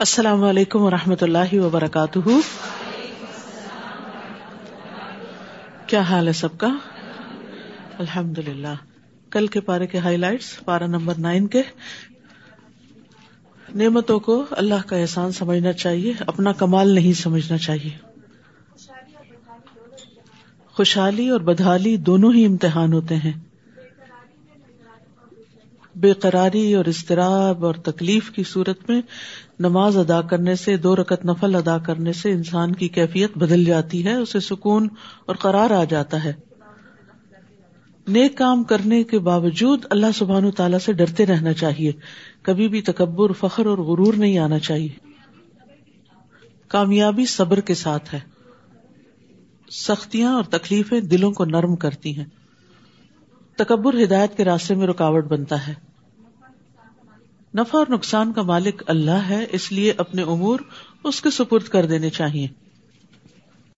السلام علیکم و رحمۃ اللہ وبرکاتہ۔ کیا حال ہے سب کا؟ الحمد للہ کل کے پارے کے ہائی لائٹس پارا نمبر نائن کے۔ نعمتوں کو اللہ کا احسان سمجھنا چاہیے، اپنا کمال نہیں سمجھنا چاہیے۔ خوشحالی اور بدحالی دونوں ہی امتحان ہوتے ہیں۔ بے قراری اور اضطراب اور تکلیف کی صورت میں نماز ادا کرنے سے، دو رکت نفل ادا کرنے سے انسان کی کیفیت بدل جاتی ہے، اسے سکون اور قرار آ جاتا ہے۔ نیک کام کرنے کے باوجود اللہ سبحان تعالیٰ سے ڈرتے رہنا چاہیے۔ کبھی بھی تکبر، فخر اور غرور نہیں آنا چاہیے۔ کامیابی صبر کے ساتھ ہے۔ سختیاں اور تکلیفیں دلوں کو نرم کرتی ہیں۔ تکبر ہدایت کے راستے میں رکاوٹ بنتا ہے۔ نفع اور نقصان کا مالک اللہ ہے، اس لیے اپنے امور اس کے سپرد کر دینے چاہیے۔